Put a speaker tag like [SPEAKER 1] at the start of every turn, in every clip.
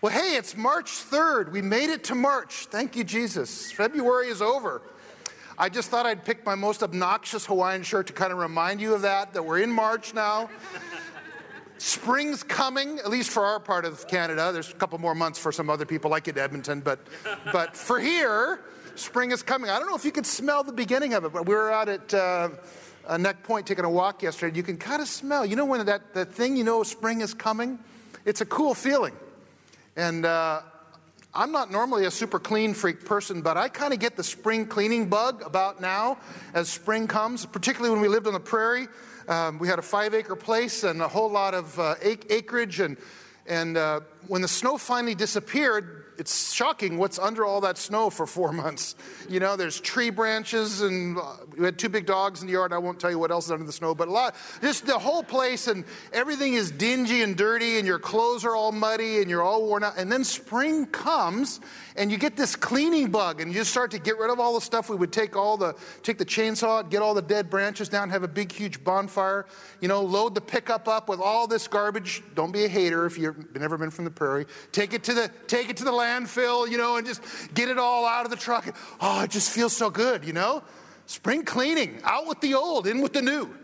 [SPEAKER 1] Well, hey, it's March 3rd. We made it to March. Thank you, Jesus. February is over. I just thought I'd pick my most obnoxious Hawaiian shirt to kind of remind you of that, that we're in March now. Spring's coming, at least for our part of Canada. There's a couple more months for some other people like in Edmonton, but, but for here, spring is coming. I don't know if you could smell the beginning of it, but we were out at uh, Neck Point taking a walk yesterday. and You can kind of smell, you know, when that, that thing you know spring is coming? It's a cool feeling. And uh, I'm not normally a super clean freak person, but I kind of get the spring cleaning bug about now as spring comes, particularly when we lived on the prairie. Um, we had a five acre place and a whole lot of uh, acreage. And, and uh, when the snow finally disappeared, it's shocking what's under all that snow for four months. You know, there's tree branches, and uh, we had two big dogs in the yard. I won't tell you what else is under the snow, but a lot, just the whole place, and everything is dingy and dirty, and your clothes are all muddy, and you're all worn out. And then spring comes, and you get this cleaning bug, and you just start to get rid of all the stuff. We would take all the, take the chainsaw, get all the dead branches down, have a big, huge bonfire, you know, load the pickup up with all this garbage. Don't be a hater if you've never been from the prairie. Take it to the, take it to the land landfill, you know, and just get it all out of the truck. Oh, it just feels so good, you know? Spring cleaning, out with the old, in with the new.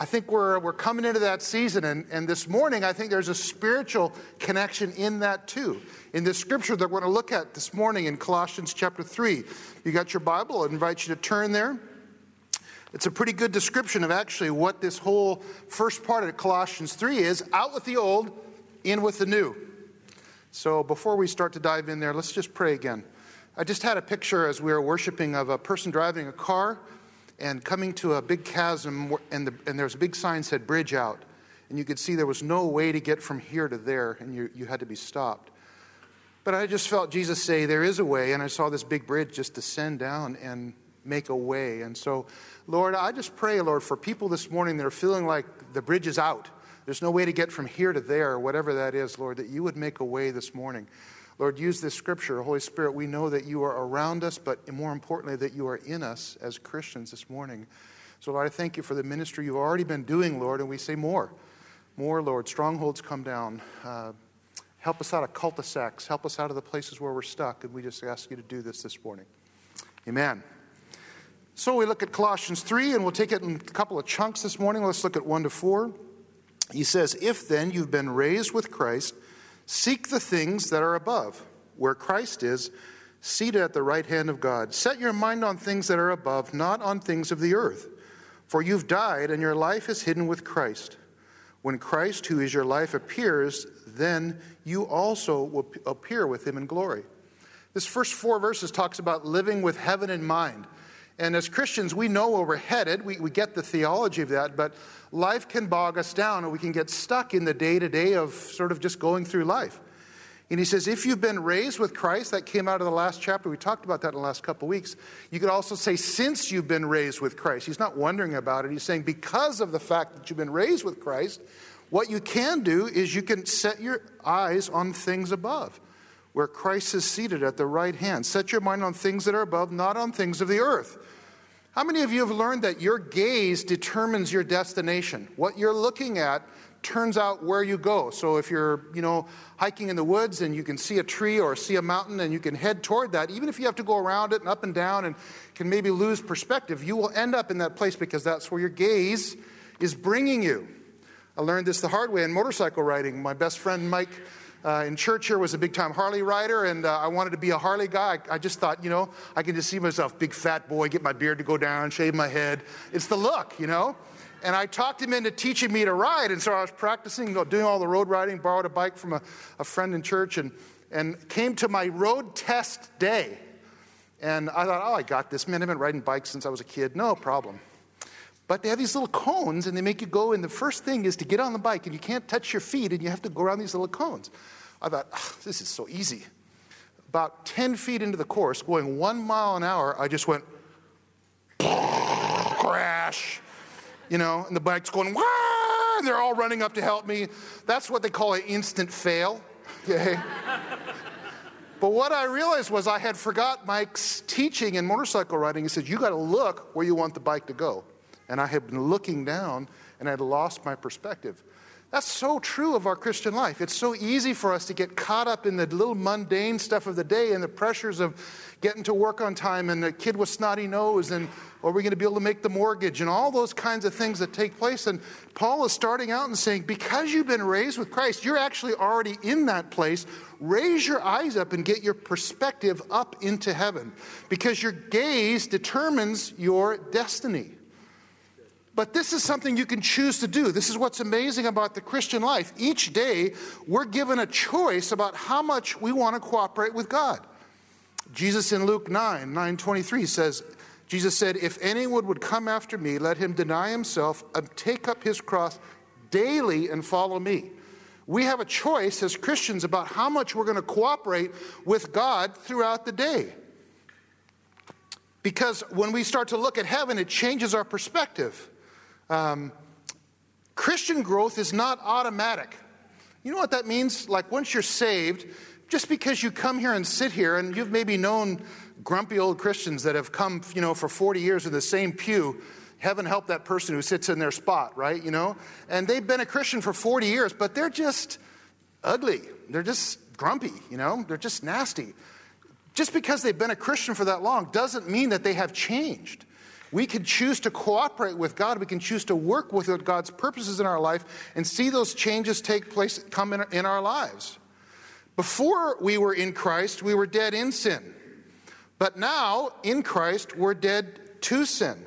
[SPEAKER 1] I think we're, we're coming into that season, and, and this morning I think there's a spiritual connection in that too. In this scripture that we're going to look at this morning in Colossians chapter 3. You got your Bible? I invite you to turn there. It's a pretty good description of actually what this whole first part of Colossians 3 is out with the old, in with the new. So before we start to dive in there, let's just pray again. I just had a picture as we were worshiping of a person driving a car and coming to a big chasm, and, the, and there was a big sign said bridge out. And you could see there was no way to get from here to there, and you, you had to be stopped. But I just felt Jesus say, There is a way, and I saw this big bridge just descend down and make a way. And so, Lord, I just pray, Lord, for people this morning that are feeling like the bridge is out there's no way to get from here to there, whatever that is, Lord, that you would make a way this morning. Lord, use this scripture. Holy Spirit, we know that you are around us, but more importantly, that you are in us as Christians this morning. So, Lord, I thank you for the ministry you've already been doing, Lord, and we say more. More, Lord. Strongholds come down. Uh, help us out of cul de sacs. Help us out of the places where we're stuck. And we just ask you to do this this morning. Amen. So we look at Colossians 3, and we'll take it in a couple of chunks this morning. Let's look at 1 to 4. He says, If then you've been raised with Christ, seek the things that are above, where Christ is, seated at the right hand of God. Set your mind on things that are above, not on things of the earth. For you've died, and your life is hidden with Christ. When Christ, who is your life, appears, then you also will appear with him in glory. This first four verses talks about living with heaven in mind. And as Christians, we know where we're headed. We, we get the theology of that, but life can bog us down and we can get stuck in the day to day of sort of just going through life. And he says, if you've been raised with Christ, that came out of the last chapter. We talked about that in the last couple weeks. You could also say, since you've been raised with Christ. He's not wondering about it. He's saying, because of the fact that you've been raised with Christ, what you can do is you can set your eyes on things above, where Christ is seated at the right hand. Set your mind on things that are above, not on things of the earth. How many of you have learned that your gaze determines your destination? What you're looking at turns out where you go. So if you're, you know, hiking in the woods and you can see a tree or see a mountain and you can head toward that, even if you have to go around it and up and down and can maybe lose perspective, you will end up in that place because that's where your gaze is bringing you. I learned this the hard way in motorcycle riding. My best friend Mike uh, in church here was a big time Harley rider, and uh, I wanted to be a Harley guy. I, I, just thought, you know, I can just see myself, big fat boy, get my beard to go down, shave my head. It's the look, you know? And I talked him into teaching me to ride, and so I was practicing, doing all the road riding, borrowed a bike from a, a friend in church, and, and came to my road test day. And I thought, oh, I got this. Man, I've been riding bikes since I was a kid. No problem. But they have these little cones and they make you go, and the first thing is to get on the bike and you can't touch your feet and you have to go around these little cones. I thought, this is so easy. About 10 feet into the course, going one mile an hour, I just went crash, you know, and the bike's going, Wah! and they're all running up to help me. That's what they call an instant fail, okay? But what I realized was I had forgot Mike's teaching in motorcycle riding. He said, You got to look where you want the bike to go and I had been looking down and I had lost my perspective. That's so true of our Christian life. It's so easy for us to get caught up in the little mundane stuff of the day and the pressures of getting to work on time and the kid with snotty nose and are we going to be able to make the mortgage and all those kinds of things that take place. And Paul is starting out and saying, because you've been raised with Christ, you're actually already in that place. Raise your eyes up and get your perspective up into heaven because your gaze determines your destiny. But this is something you can choose to do. This is what's amazing about the Christian life. Each day, we're given a choice about how much we want to cooperate with God. Jesus in Luke 9, 923 says, Jesus said, If anyone would come after me, let him deny himself and take up his cross daily and follow me. We have a choice as Christians about how much we're going to cooperate with God throughout the day. Because when we start to look at heaven, it changes our perspective. Um, Christian growth is not automatic. You know what that means? Like once you're saved, just because you come here and sit here and you've maybe known grumpy old Christians that have come, you know, for 40 years in the same pew, heaven help that person who sits in their spot, right? You know? And they've been a Christian for 40 years, but they're just ugly. They're just grumpy, you know? They're just nasty. Just because they've been a Christian for that long doesn't mean that they have changed. We can choose to cooperate with God. We can choose to work with God's purposes in our life and see those changes take place, come in, in our lives. Before we were in Christ, we were dead in sin. But now, in Christ, we're dead to sin.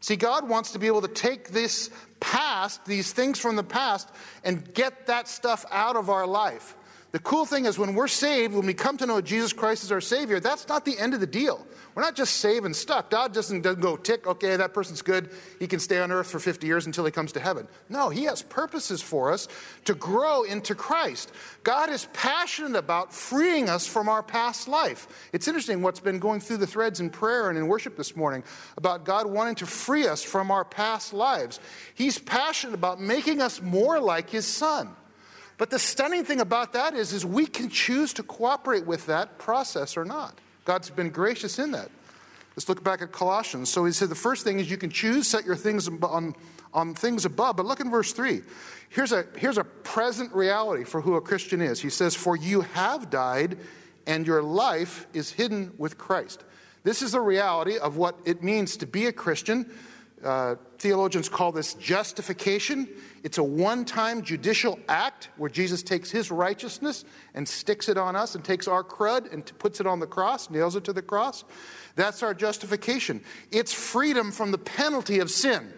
[SPEAKER 1] See, God wants to be able to take this past, these things from the past, and get that stuff out of our life. The cool thing is, when we're saved, when we come to know Jesus Christ as our Savior, that's not the end of the deal. We're not just saved and stuck. God doesn't, doesn't go tick, okay, that person's good. He can stay on earth for 50 years until he comes to heaven. No, He has purposes for us to grow into Christ. God is passionate about freeing us from our past life. It's interesting what's been going through the threads in prayer and in worship this morning about God wanting to free us from our past lives. He's passionate about making us more like His Son. But the stunning thing about that is, is we can choose to cooperate with that process or not. God's been gracious in that. Let's look back at Colossians. So he said the first thing is you can choose, set your things on, on things above. But look in verse 3. Here's a, here's a present reality for who a Christian is. He says, For you have died, and your life is hidden with Christ. This is the reality of what it means to be a Christian. Uh, theologians call this justification. It's a one time judicial act where Jesus takes his righteousness and sticks it on us and takes our crud and puts it on the cross, nails it to the cross. That's our justification. It's freedom from the penalty of sin.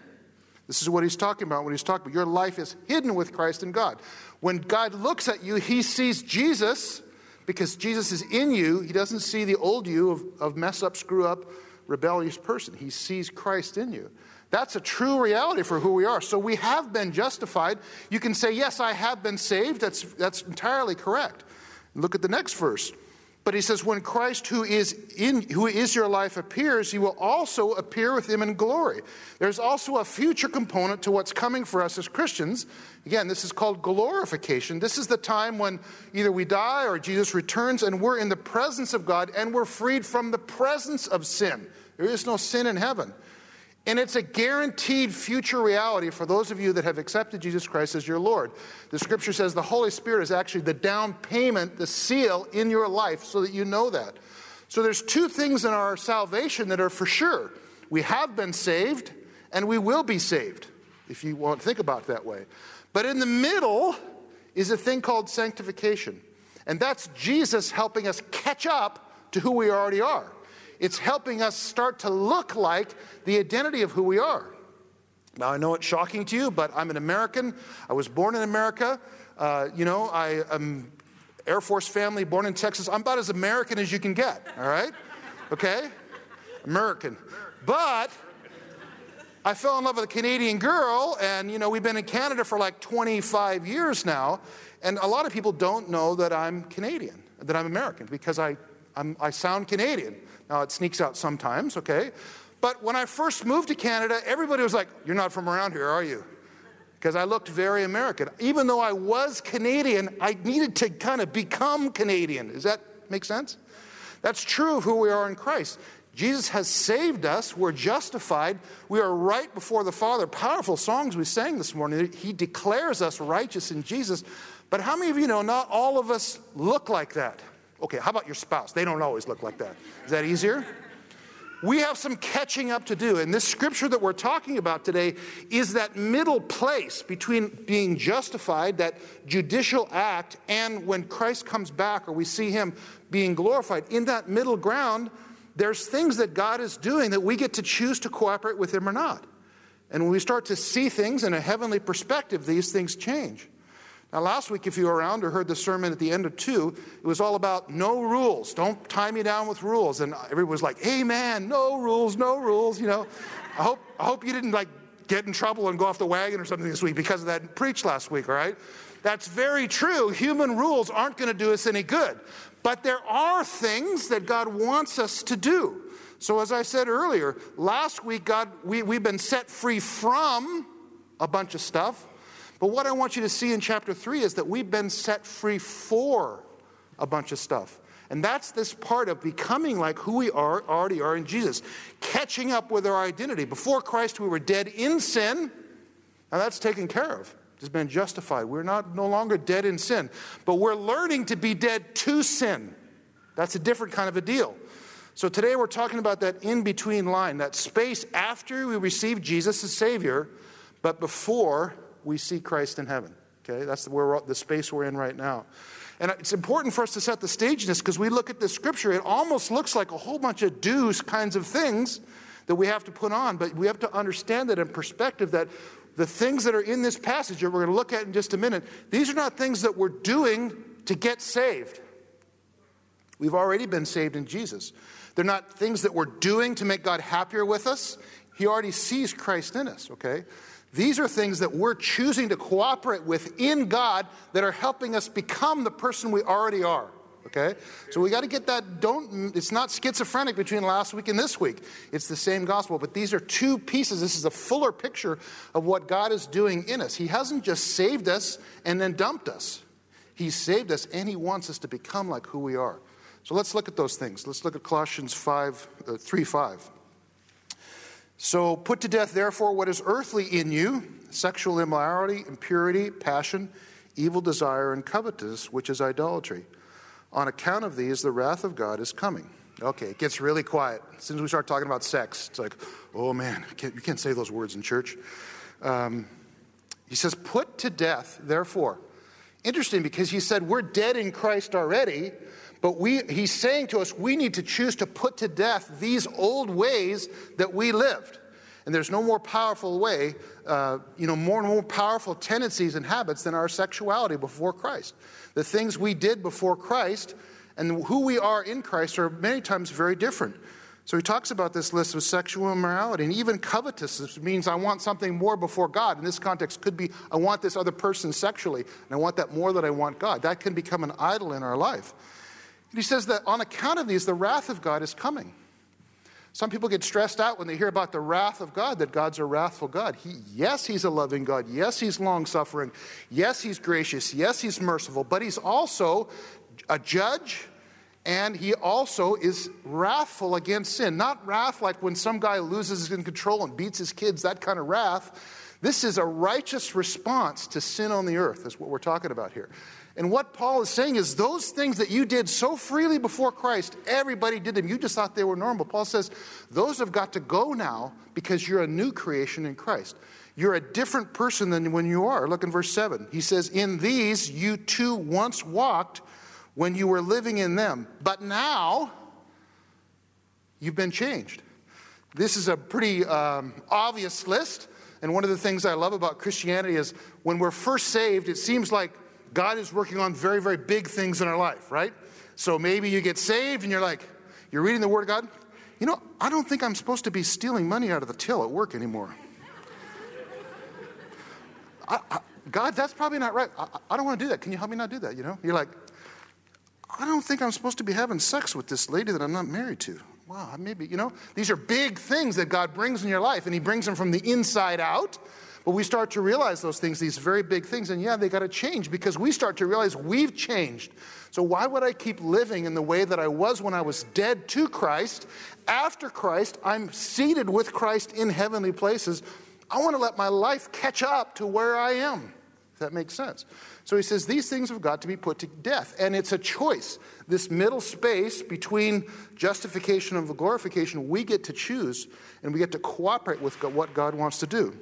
[SPEAKER 1] This is what he's talking about when he's talking about your life is hidden with Christ in God. When God looks at you, he sees Jesus because Jesus is in you. He doesn't see the old you of, of mess up, screw up, rebellious person. He sees Christ in you. That's a true reality for who we are. So we have been justified. You can say, Yes, I have been saved. That's, that's entirely correct. Look at the next verse. But he says, When Christ, who is, in, who is your life, appears, he will also appear with him in glory. There's also a future component to what's coming for us as Christians. Again, this is called glorification. This is the time when either we die or Jesus returns and we're in the presence of God and we're freed from the presence of sin. There is no sin in heaven. And it's a guaranteed future reality for those of you that have accepted Jesus Christ as your Lord. The scripture says the Holy Spirit is actually the down payment, the seal in your life so that you know that. So there's two things in our salvation that are for sure. We have been saved and we will be saved, if you want to think about it that way. But in the middle is a thing called sanctification. And that's Jesus helping us catch up to who we already are. It's helping us start to look like the identity of who we are. Now, I know it's shocking to you, but I'm an American. I was born in America. Uh, you know, I am Air Force family, born in Texas. I'm about as American as you can get, all right? Okay? American. But I fell in love with a Canadian girl, and, you know, we've been in Canada for like 25 years now, and a lot of people don't know that I'm Canadian, that I'm American, because I, I'm, I sound Canadian. Now, it sneaks out sometimes, okay? But when I first moved to Canada, everybody was like, You're not from around here, are you? Because I looked very American. Even though I was Canadian, I needed to kind of become Canadian. Does that make sense? That's true of who we are in Christ. Jesus has saved us. We're justified. We are right before the Father. Powerful songs we sang this morning. He declares us righteous in Jesus. But how many of you know not all of us look like that? Okay, how about your spouse? They don't always look like that. Is that easier? We have some catching up to do. And this scripture that we're talking about today is that middle place between being justified, that judicial act, and when Christ comes back or we see him being glorified. In that middle ground, there's things that God is doing that we get to choose to cooperate with Him or not. And when we start to see things in a heavenly perspective, these things change. Now, last week, if you were around or heard the sermon at the end of two, it was all about no rules. Don't tie me down with rules. And everyone was like, Amen, no rules, no rules. You know, I hope, I hope you didn't like get in trouble and go off the wagon or something this week because of that preach last week, all right? That's very true. Human rules aren't going to do us any good. But there are things that God wants us to do. So, as I said earlier, last week, God, we, we've been set free from a bunch of stuff. But what I want you to see in chapter 3 is that we've been set free for a bunch of stuff. And that's this part of becoming like who we are, already are in Jesus, catching up with our identity. Before Christ, we were dead in sin. Now that's taken care of It's been justified. We're not no longer dead in sin, but we're learning to be dead to sin. That's a different kind of a deal. So today we're talking about that in between line, that space after we receive Jesus as Savior, but before we see Christ in heaven. Okay, that's the, the space we're in right now. And it's important for us to set the stage in this because we look at this scripture, it almost looks like a whole bunch of do's kinds of things that we have to put on, but we have to understand that in perspective that the things that are in this passage that we're going to look at in just a minute, these are not things that we're doing to get saved. We've already been saved in Jesus. They're not things that we're doing to make God happier with us. He already sees Christ in us, okay? These are things that we're choosing to cooperate with in God that are helping us become the person we already are okay? So we got to get that, don't, it's not schizophrenic between last week and this week. It's the same gospel, but these are two pieces. This is a fuller picture of what God is doing in us. He hasn't just saved us and then dumped us, He saved us and He wants us to become like who we are. So let's look at those things. Let's look at Colossians 5, uh, 3 5. So put to death, therefore, what is earthly in you sexual immorality, impurity, passion, evil desire, and covetousness, which is idolatry. On account of these, the wrath of God is coming. Okay, it gets really quiet. As soon as we start talking about sex, it's like, oh man, you can't, you can't say those words in church. Um, he says, put to death, therefore. Interesting because he said we're dead in Christ already, but we, he's saying to us we need to choose to put to death these old ways that we lived. And there's no more powerful way, uh, you know, more and more powerful tendencies and habits than our sexuality before Christ. The things we did before Christ and who we are in Christ are many times very different. So he talks about this list of sexual immorality and even covetousness means I want something more before God. In this context, could be I want this other person sexually, and I want that more than I want God. That can become an idol in our life. And he says that on account of these, the wrath of God is coming. Some people get stressed out when they hear about the wrath of God, that God's a wrathful God. He, yes, He's a loving God. Yes, He's long suffering. Yes, He's gracious. Yes, He's merciful. But He's also a judge and He also is wrathful against sin. Not wrath like when some guy loses his control and beats his kids, that kind of wrath. This is a righteous response to sin on the earth, is what we're talking about here. And what Paul is saying is those things that you did so freely before Christ, everybody did them. You just thought they were normal. Paul says those have got to go now because you're a new creation in Christ. You're a different person than when you are. Look in verse 7. He says, In these you too once walked when you were living in them, but now you've been changed. This is a pretty um, obvious list. And one of the things I love about Christianity is when we're first saved, it seems like God is working on very, very big things in our life, right? So maybe you get saved and you're like, you're reading the Word of God. You know, I don't think I'm supposed to be stealing money out of the till at work anymore. I, I, God, that's probably not right. I, I don't want to do that. Can you help me not do that? You know, you're like, I don't think I'm supposed to be having sex with this lady that I'm not married to. Wow, maybe, you know, these are big things that God brings in your life, and He brings them from the inside out. But we start to realize those things, these very big things, and yeah, they got to change because we start to realize we've changed. So why would I keep living in the way that I was when I was dead to Christ? After Christ, I'm seated with Christ in heavenly places. I want to let my life catch up to where I am. If that makes sense. So he says these things have got to be put to death. And it's a choice. This middle space between justification and glorification, we get to choose and we get to cooperate with what God wants to do.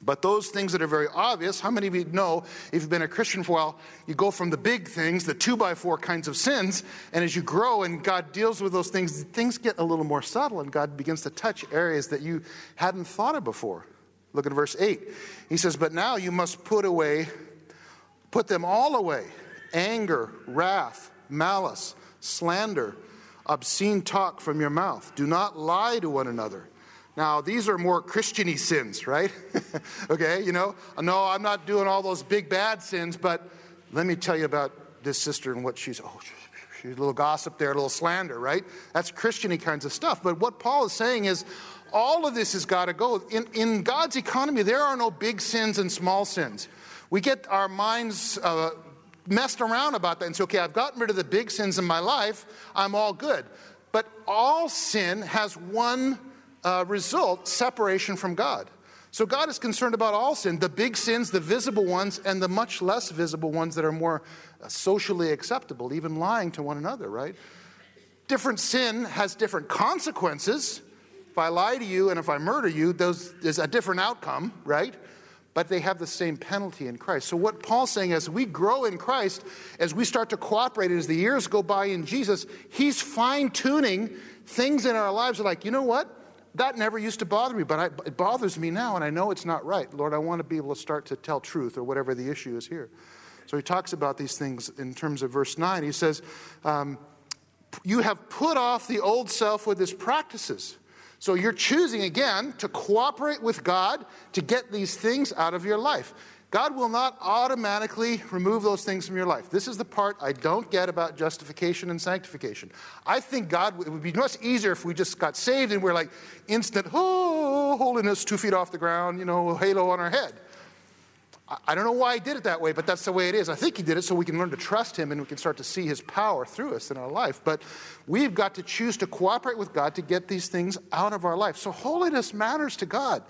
[SPEAKER 1] But those things that are very obvious, how many of you know, if you've been a Christian for a while, you go from the big things, the two by four kinds of sins, and as you grow and God deals with those things, things get a little more subtle and God begins to touch areas that you hadn't thought of before. Look at verse 8. He says, But now you must put away, put them all away anger, wrath, malice, slander, obscene talk from your mouth. Do not lie to one another. Now, these are more Christiany sins, right? okay, you know, no, I'm not doing all those big bad sins, but let me tell you about this sister and what she's, oh, she's a little gossip there, a little slander, right? That's Christiany kinds of stuff. But what Paul is saying is, all of this has got to go. In, in God's economy, there are no big sins and small sins. We get our minds uh, messed around about that and say, okay, I've gotten rid of the big sins in my life, I'm all good. But all sin has one uh, result separation from God. So God is concerned about all sin the big sins, the visible ones, and the much less visible ones that are more uh, socially acceptable, even lying to one another, right? Different sin has different consequences. If I lie to you and if I murder you, those is a different outcome, right? But they have the same penalty in Christ. So, what Paul's saying as we grow in Christ, as we start to cooperate, as the years go by in Jesus, he's fine tuning things in our lives. Like, you know what? That never used to bother me, but I, it bothers me now, and I know it's not right. Lord, I want to be able to start to tell truth or whatever the issue is here. So he talks about these things in terms of verse 9. He says, um, You have put off the old self with its practices so you're choosing again to cooperate with God to get these things out of your life. God will not automatically remove those things from your life. This is the part I don't get about justification and sanctification. I think God, it would be much easier if we just got saved and we're like instant, oh, holiness, two feet off the ground, you know, halo on our head. I don't know why he did it that way, but that's the way it is. I think he did it so we can learn to trust him and we can start to see his power through us in our life. But we've got to choose to cooperate with God to get these things out of our life. So holiness matters to God.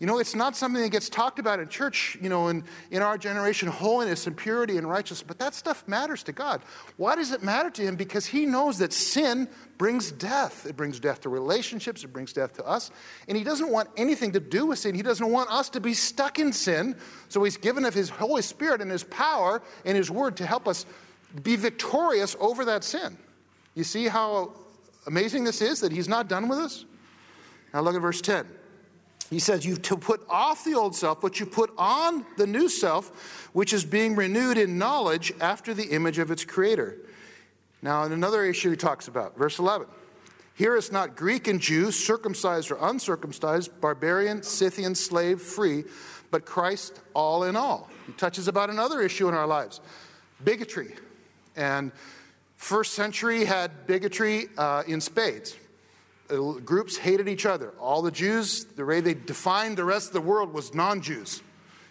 [SPEAKER 1] You know, it's not something that gets talked about in church, you know, in, in our generation, holiness and purity and righteousness, but that stuff matters to God. Why does it matter to Him? Because He knows that sin brings death. It brings death to relationships, it brings death to us. And He doesn't want anything to do with sin. He doesn't want us to be stuck in sin. So He's given us His Holy Spirit and His power and His Word to help us be victorious over that sin. You see how amazing this is that He's not done with us? Now look at verse 10. He says, You've to put off the old self, but you put on the new self, which is being renewed in knowledge after the image of its creator. Now, in another issue he talks about, verse 11. Here is not Greek and Jew, circumcised or uncircumcised, barbarian, Scythian, slave, free, but Christ all in all. He touches about another issue in our lives bigotry. And first century had bigotry uh, in spades groups hated each other. All the Jews, the way they defined the rest of the world was non Jews.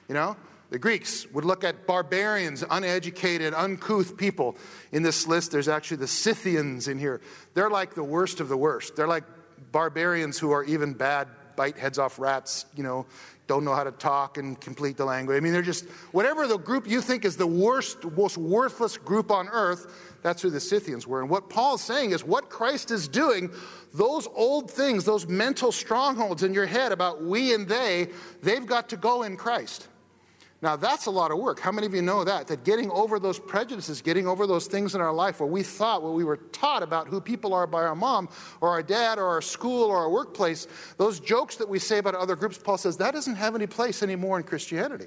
[SPEAKER 1] You know, the Greeks would look at barbarians, uneducated, uncouth people. In this list, there's actually the Scythians in here. They're like the worst of the worst. They're like barbarians who are even bad, bite heads off rats, you know, don't know how to talk and complete the language. I mean, they're just, whatever the group you think is the worst, most worthless group on earth, that's who the Scythians were. And what Paul's saying is what Christ is doing, those old things, those mental strongholds in your head about we and they, they've got to go in Christ. Now, that's a lot of work. How many of you know that? That getting over those prejudices, getting over those things in our life where we thought, what we were taught about who people are by our mom or our dad or our school or our workplace, those jokes that we say about other groups, Paul says that doesn't have any place anymore in Christianity.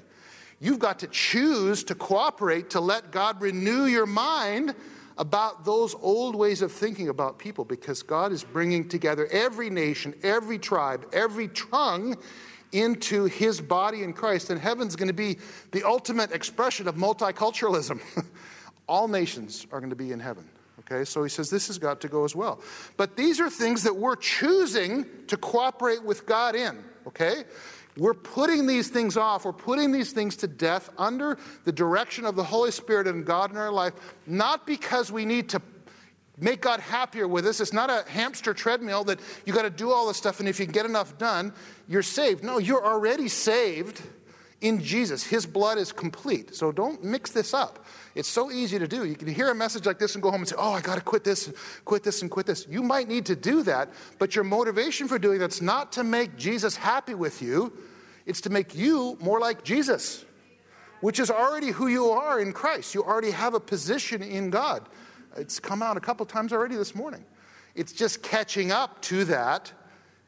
[SPEAKER 1] You've got to choose to cooperate to let God renew your mind about those old ways of thinking about people because God is bringing together every nation, every tribe, every tongue into his body in Christ. And heaven's going to be the ultimate expression of multiculturalism. All nations are going to be in heaven. Okay, so he says this has got to go as well. But these are things that we're choosing to cooperate with God in. Okay? We're putting these things off. We're putting these things to death under the direction of the Holy Spirit and God in our life, not because we need to make God happier with us. It's not a hamster treadmill that you got to do all this stuff, and if you get enough done, you're saved. No, you're already saved in Jesus. His blood is complete. So don't mix this up. It's so easy to do. You can hear a message like this and go home and say, Oh, I got to quit this, quit this, and quit this. You might need to do that, but your motivation for doing that's not to make Jesus happy with you, it's to make you more like Jesus, which is already who you are in Christ. You already have a position in God. It's come out a couple times already this morning. It's just catching up to that,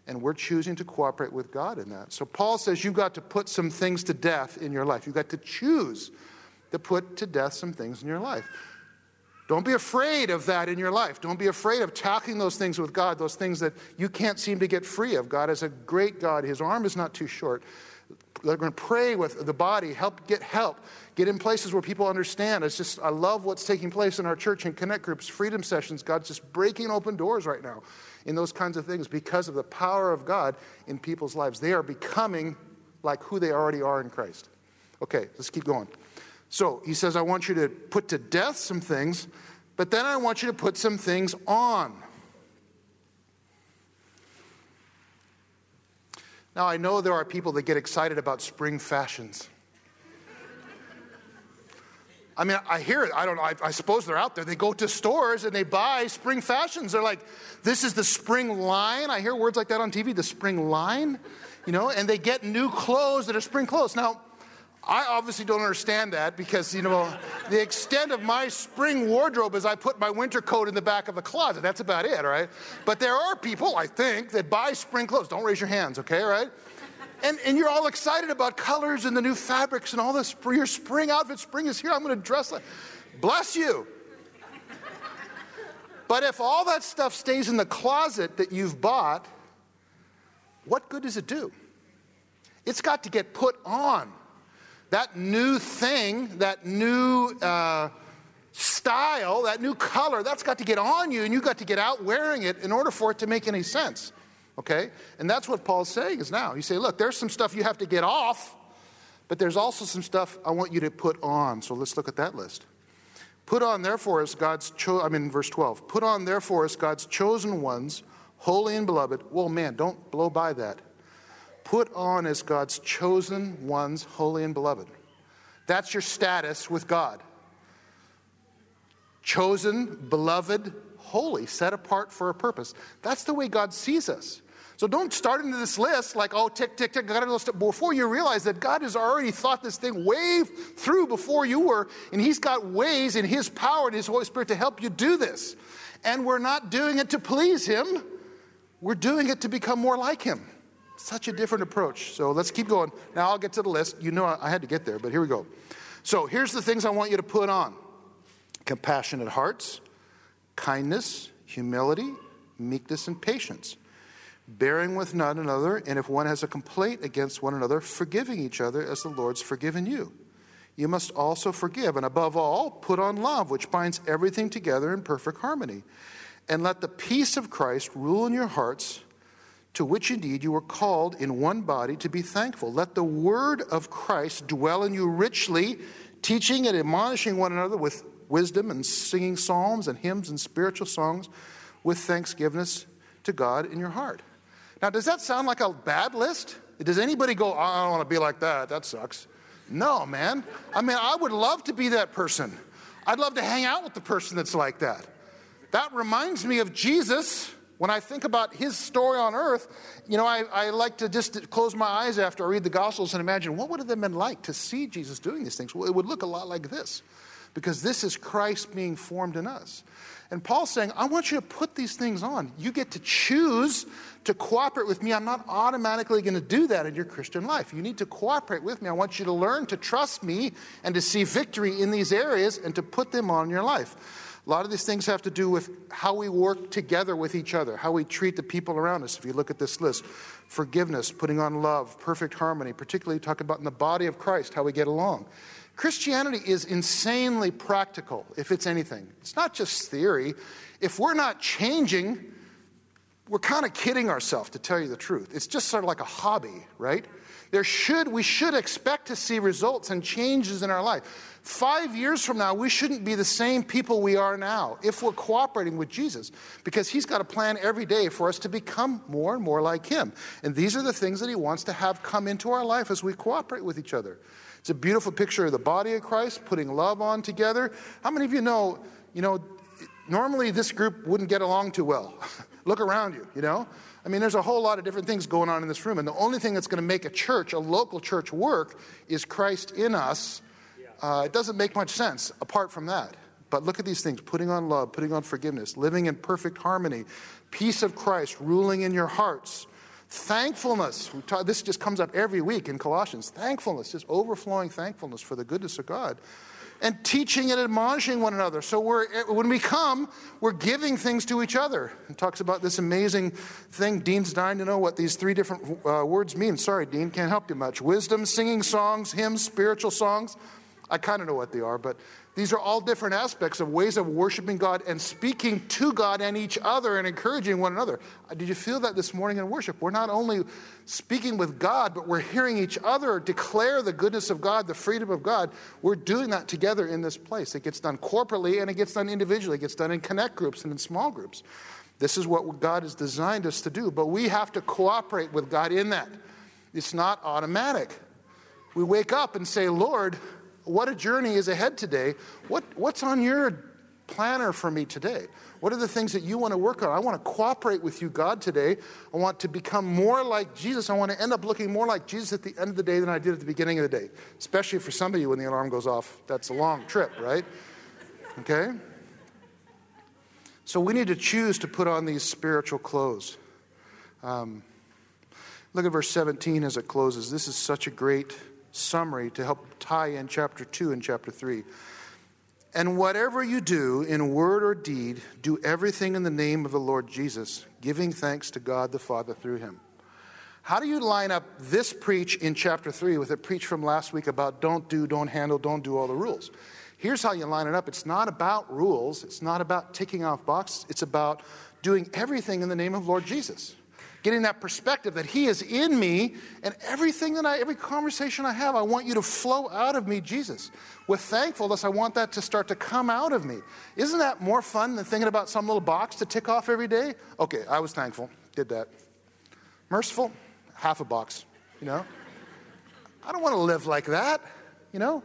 [SPEAKER 1] and we're choosing to cooperate with God in that. So Paul says you've got to put some things to death in your life. You've got to choose to put to death some things in your life. Don't be afraid of that in your life. Don't be afraid of tackling those things with God, those things that you can't seem to get free of. God is a great God. His arm is not too short. They're going to pray with the body, help get help, get in places where people understand. It's just, I love what's taking place in our church and connect groups, freedom sessions. God's just breaking open doors right now in those kinds of things because of the power of God in people's lives. They are becoming like who they already are in Christ. Okay, let's keep going. So he says, I want you to put to death some things, but then I want you to put some things on. Now, I know there are people that get excited about spring fashions. I mean, I hear it. I don't know. I, I, suppose they're out there. They go to stores and they buy spring fashions. They're like, this is the spring line. I hear words like that on TV, the spring line, you know, and they get new clothes that are spring clothes. Now, I obviously don't understand that because, you know, the extent of my spring wardrobe is I put my winter coat in the back of the closet. That's about it, right? But there are people, I think, that buy spring clothes. Don't raise your hands, okay, right? And, and you're all excited about colors and the new fabrics and all this. Your spring outfit, spring is here. I'm going to dress like. Bless you. But if all that stuff stays in the closet that you've bought, what good does it do? It's got to get put on that new thing, that new uh, style, that new color, that's got to get on you and you've got to get out wearing it in order for it to make any sense. Okay? And that's what Paul's saying is now. You say, look, there's some stuff you have to get off, but there's also some stuff I want you to put on. So let's look at that list. Put on, therefore, as God's cho- I mean, verse 12. Put on, therefore, as God's chosen ones, holy and beloved. Well, man, don't blow by that put on as God's chosen ones, holy and beloved. That's your status with God. Chosen, beloved, holy, set apart for a purpose. That's the way God sees us. So don't start into this list like, oh, tick, tick, tick, got to before you realize that God has already thought this thing way through before you were, and He's got ways in His power and His Holy Spirit to help you do this. And we're not doing it to please Him, we're doing it to become more like Him. Such a different approach. So let's keep going. Now I'll get to the list. You know I had to get there, but here we go. So here's the things I want you to put on compassionate hearts, kindness, humility, meekness, and patience, bearing with one another, and if one has a complaint against one another, forgiving each other as the Lord's forgiven you. You must also forgive, and above all, put on love, which binds everything together in perfect harmony. And let the peace of Christ rule in your hearts to which indeed you were called in one body to be thankful. Let the word of Christ dwell in you richly, teaching and admonishing one another with wisdom and singing psalms and hymns and spiritual songs with thanksgiveness to God in your heart. Now, does that sound like a bad list? Does anybody go, I don't want to be like that? That sucks. No, man. I mean, I would love to be that person. I'd love to hang out with the person that's like that. That reminds me of Jesus when I think about his story on earth, you know, I, I like to just close my eyes after I read the Gospels and imagine what would it have been like to see Jesus doing these things? Well, it would look a lot like this because this is Christ being formed in us. And Paul's saying, I want you to put these things on. You get to choose to cooperate with me. I'm not automatically going to do that in your Christian life. You need to cooperate with me. I want you to learn to trust me and to see victory in these areas and to put them on your life. A lot of these things have to do with how we work together with each other, how we treat the people around us. If you look at this list, forgiveness, putting on love, perfect harmony, particularly talking about in the body of Christ, how we get along. Christianity is insanely practical, if it's anything. It's not just theory. If we're not changing, we're kind of kidding ourselves, to tell you the truth. It's just sort of like a hobby, right? There should, we should expect to see results and changes in our life. Five years from now, we shouldn't be the same people we are now if we're cooperating with Jesus, because He's got a plan every day for us to become more and more like Him. And these are the things that He wants to have come into our life as we cooperate with each other. It's a beautiful picture of the body of Christ, putting love on together. How many of you know, you know, normally this group wouldn't get along too well? Look around you, you know? I mean, there's a whole lot of different things going on in this room, and the only thing that's going to make a church, a local church, work is Christ in us uh, it doesn't make much sense apart from that. But look at these things putting on love, putting on forgiveness, living in perfect harmony, peace of Christ ruling in your hearts, thankfulness. This just comes up every week in Colossians. Thankfulness, just overflowing thankfulness for the goodness of God. And teaching and admonishing one another. So we're, when we come, we're giving things to each other. It talks about this amazing thing. Dean's dying to know what these three different uh, words mean. Sorry, Dean, can't help you much. Wisdom, singing songs, hymns, spiritual songs. I kind of know what they are, but these are all different aspects of ways of worshiping God and speaking to God and each other and encouraging one another. Uh, did you feel that this morning in worship? We're not only speaking with God, but we're hearing each other declare the goodness of God, the freedom of God. We're doing that together in this place. It gets done corporately and it gets done individually. It gets done in connect groups and in small groups. This is what God has designed us to do, but we have to cooperate with God in that. It's not automatic. We wake up and say, Lord, what a journey is ahead today. What, what's on your planner for me today? What are the things that you want to work on? I want to cooperate with you, God, today. I want to become more like Jesus. I want to end up looking more like Jesus at the end of the day than I did at the beginning of the day, especially for some of you when the alarm goes off. That's a long trip, right? Okay? So we need to choose to put on these spiritual clothes. Um, look at verse 17 as it closes. This is such a great summary to help tie in chapter 2 and chapter 3. And whatever you do in word or deed, do everything in the name of the Lord Jesus, giving thanks to God the Father through him. How do you line up this preach in chapter 3 with a preach from last week about don't do, don't handle, don't do all the rules? Here's how you line it up it's not about rules, it's not about ticking off boxes, it's about doing everything in the name of Lord Jesus getting that perspective that He is in me, and everything that I, every conversation I have, I want you to flow out of me, Jesus. With thankfulness, I want that to start to come out of me. Isn't that more fun than thinking about some little box to tick off every day? Okay, I was thankful, did that. Merciful, half a box, you know? I don't want to live like that, you know?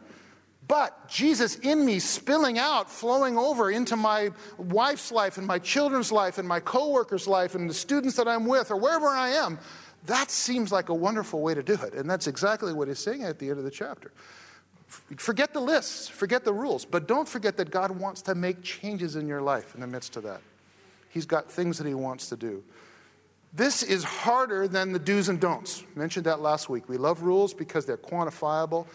[SPEAKER 1] But Jesus in me spilling out, flowing over into my wife's life and my children's life and my coworkers' life and the students that I'm with or wherever I am, that seems like a wonderful way to do it. And that's exactly what he's saying at the end of the chapter. Forget the lists, forget the rules, but don't forget that God wants to make changes in your life in the midst of that. He's got things that he wants to do. This is harder than the do's and don'ts. mentioned that last week. We love rules because they're quantifiable.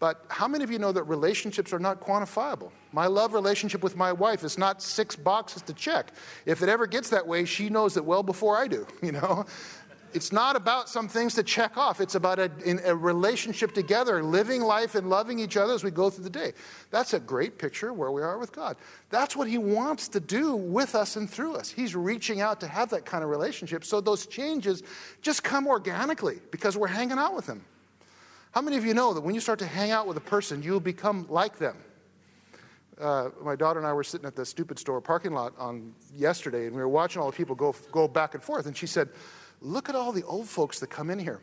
[SPEAKER 1] But how many of you know that relationships are not quantifiable? My love relationship with my wife is not six boxes to check. If it ever gets that way, she knows it well before I do, you know? It's not about some things to check off. It's about a, a, relationship together, living life and loving each other as we go through the day. That's a great picture where we are with God. That's what He wants to do with us and through us. He's reaching out to have that kind of relationship so those changes just come organically because we're hanging out with Him. How many of you know that when you start to hang out with a person, you'll become like them? Uh, my daughter and I were sitting at the stupid store parking lot on yesterday, and we were watching all the people go, go back and forth. And she said, Look at all the old folks that come in here.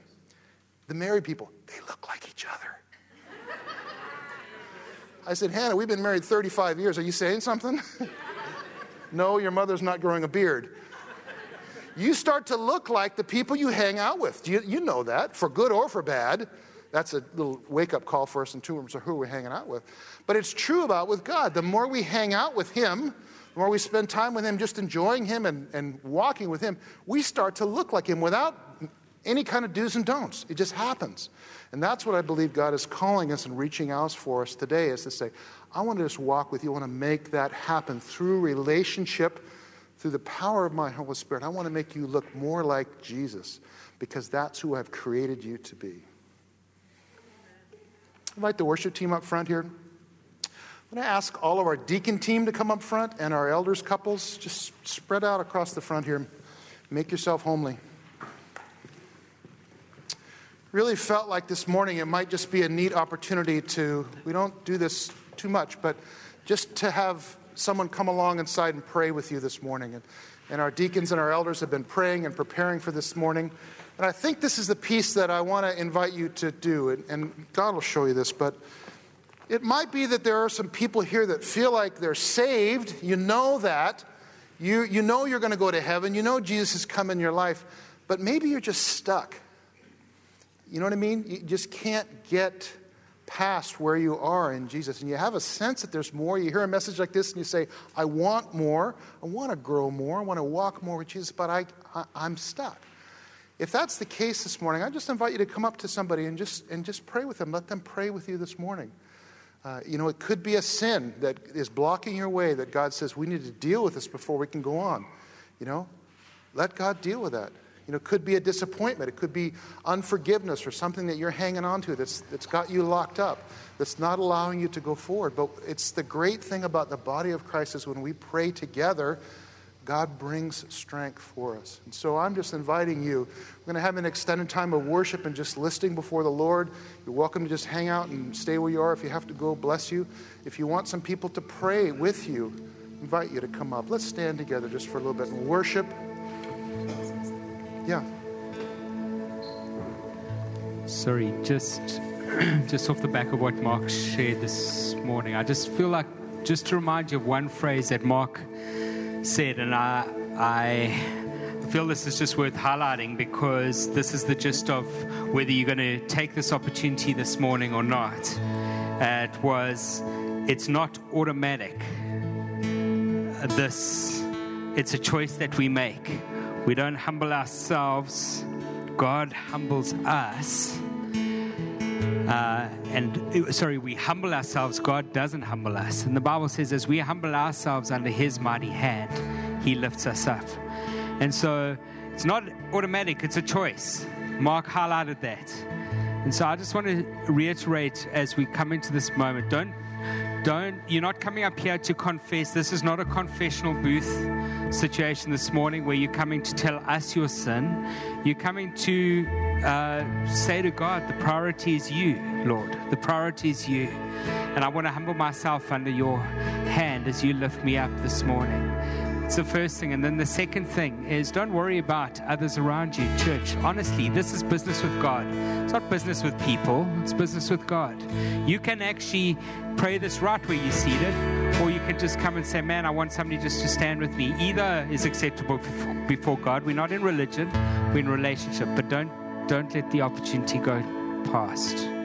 [SPEAKER 1] The married people, they look like each other. I said, Hannah, we've been married 35 years. Are you saying something? no, your mother's not growing a beard. You start to look like the people you hang out with. You, you know that, for good or for bad. That's a little wake up call for us in terms of who we're hanging out with. But it's true about with God. The more we hang out with Him, the more we spend time with Him, just enjoying Him and, and walking with Him, we start to look like Him without any kind of do's and don'ts. It just happens. And that's what I believe God is calling us and reaching out for us today is to say, I want to just walk with you. I want to make that happen through relationship, through the power of my Holy Spirit. I want to make you look more like Jesus because that's who I've created you to be invite the worship team up front here. I'm going to ask all of our deacon team to come up front and our elders couples just spread out across the front here. Make yourself homely. really felt like this morning it might just be a neat opportunity to, we don't do this too much, but just to have someone come along inside and pray with you this morning. And, and our deacons and our elders have been praying and preparing for this morning. And I think this is the piece that I want to invite you to do. And, and God will show you this, but it might be that there are some people here that feel like they're saved. You know that. You, you know you're going to go to heaven. You know Jesus has come in your life. But maybe you're just stuck. You know what I mean? You just can't get past where you are in Jesus. And you have a sense that there's more. You hear a message like this and you say, I want more. I want to grow more. I want to walk more with Jesus, but I, I, I'm stuck. If that's the case this morning, I just invite you to come up to somebody and just, and just pray with them. Let them pray with you this morning. Uh, you know, it could be a sin that is blocking your way that God says we need to deal with this before we can go on. You know, let God deal with that. You know, it could be a disappointment. It could be unforgiveness or something that you're hanging on to that's, that's got you locked up, that's not allowing you to go forward. But it's the great thing about the body of Christ is when we pray together, God brings strength for us. And so I'm just inviting you. We're going to have an extended time of worship and just listening before the Lord. You're welcome to just hang out and stay where you are. If you have to go, bless you. If you want some people to pray with you, invite you to come up. Let's stand together just for a little bit and worship. Yeah.
[SPEAKER 2] Sorry, just just off the back of what Mark shared this morning, I just feel like just to remind you of one phrase that Mark said, and I, I feel this is just worth highlighting because this is the gist of whether you're going to take this opportunity this morning or not. It was, it's not automatic. This, it's a choice that we make. We don't humble ourselves, God humbles us. Uh, and sorry, we humble ourselves, God doesn't humble us. And the Bible says, as we humble ourselves under His mighty hand, He lifts us up. And so it's not automatic, it's a choice. Mark highlighted that. And so I just want to reiterate as we come into this moment don't don't you're not coming up here to confess this is not a confessional booth situation this morning where you're coming to tell us your sin you're coming to uh, say to God, the priority is you, Lord. The priority is you. And I want to humble myself under your hand as you lift me up this morning. It's the first thing. And then the second thing is don't worry about others around you, church. Honestly, this is business with God. It's not business with people, it's business with God. You can actually pray this right where you're seated, or you can just come and say, Man, I want somebody just to stand with me. Either is acceptable before God. We're not in religion, we're in relationship, but don't don't let the opportunity go past.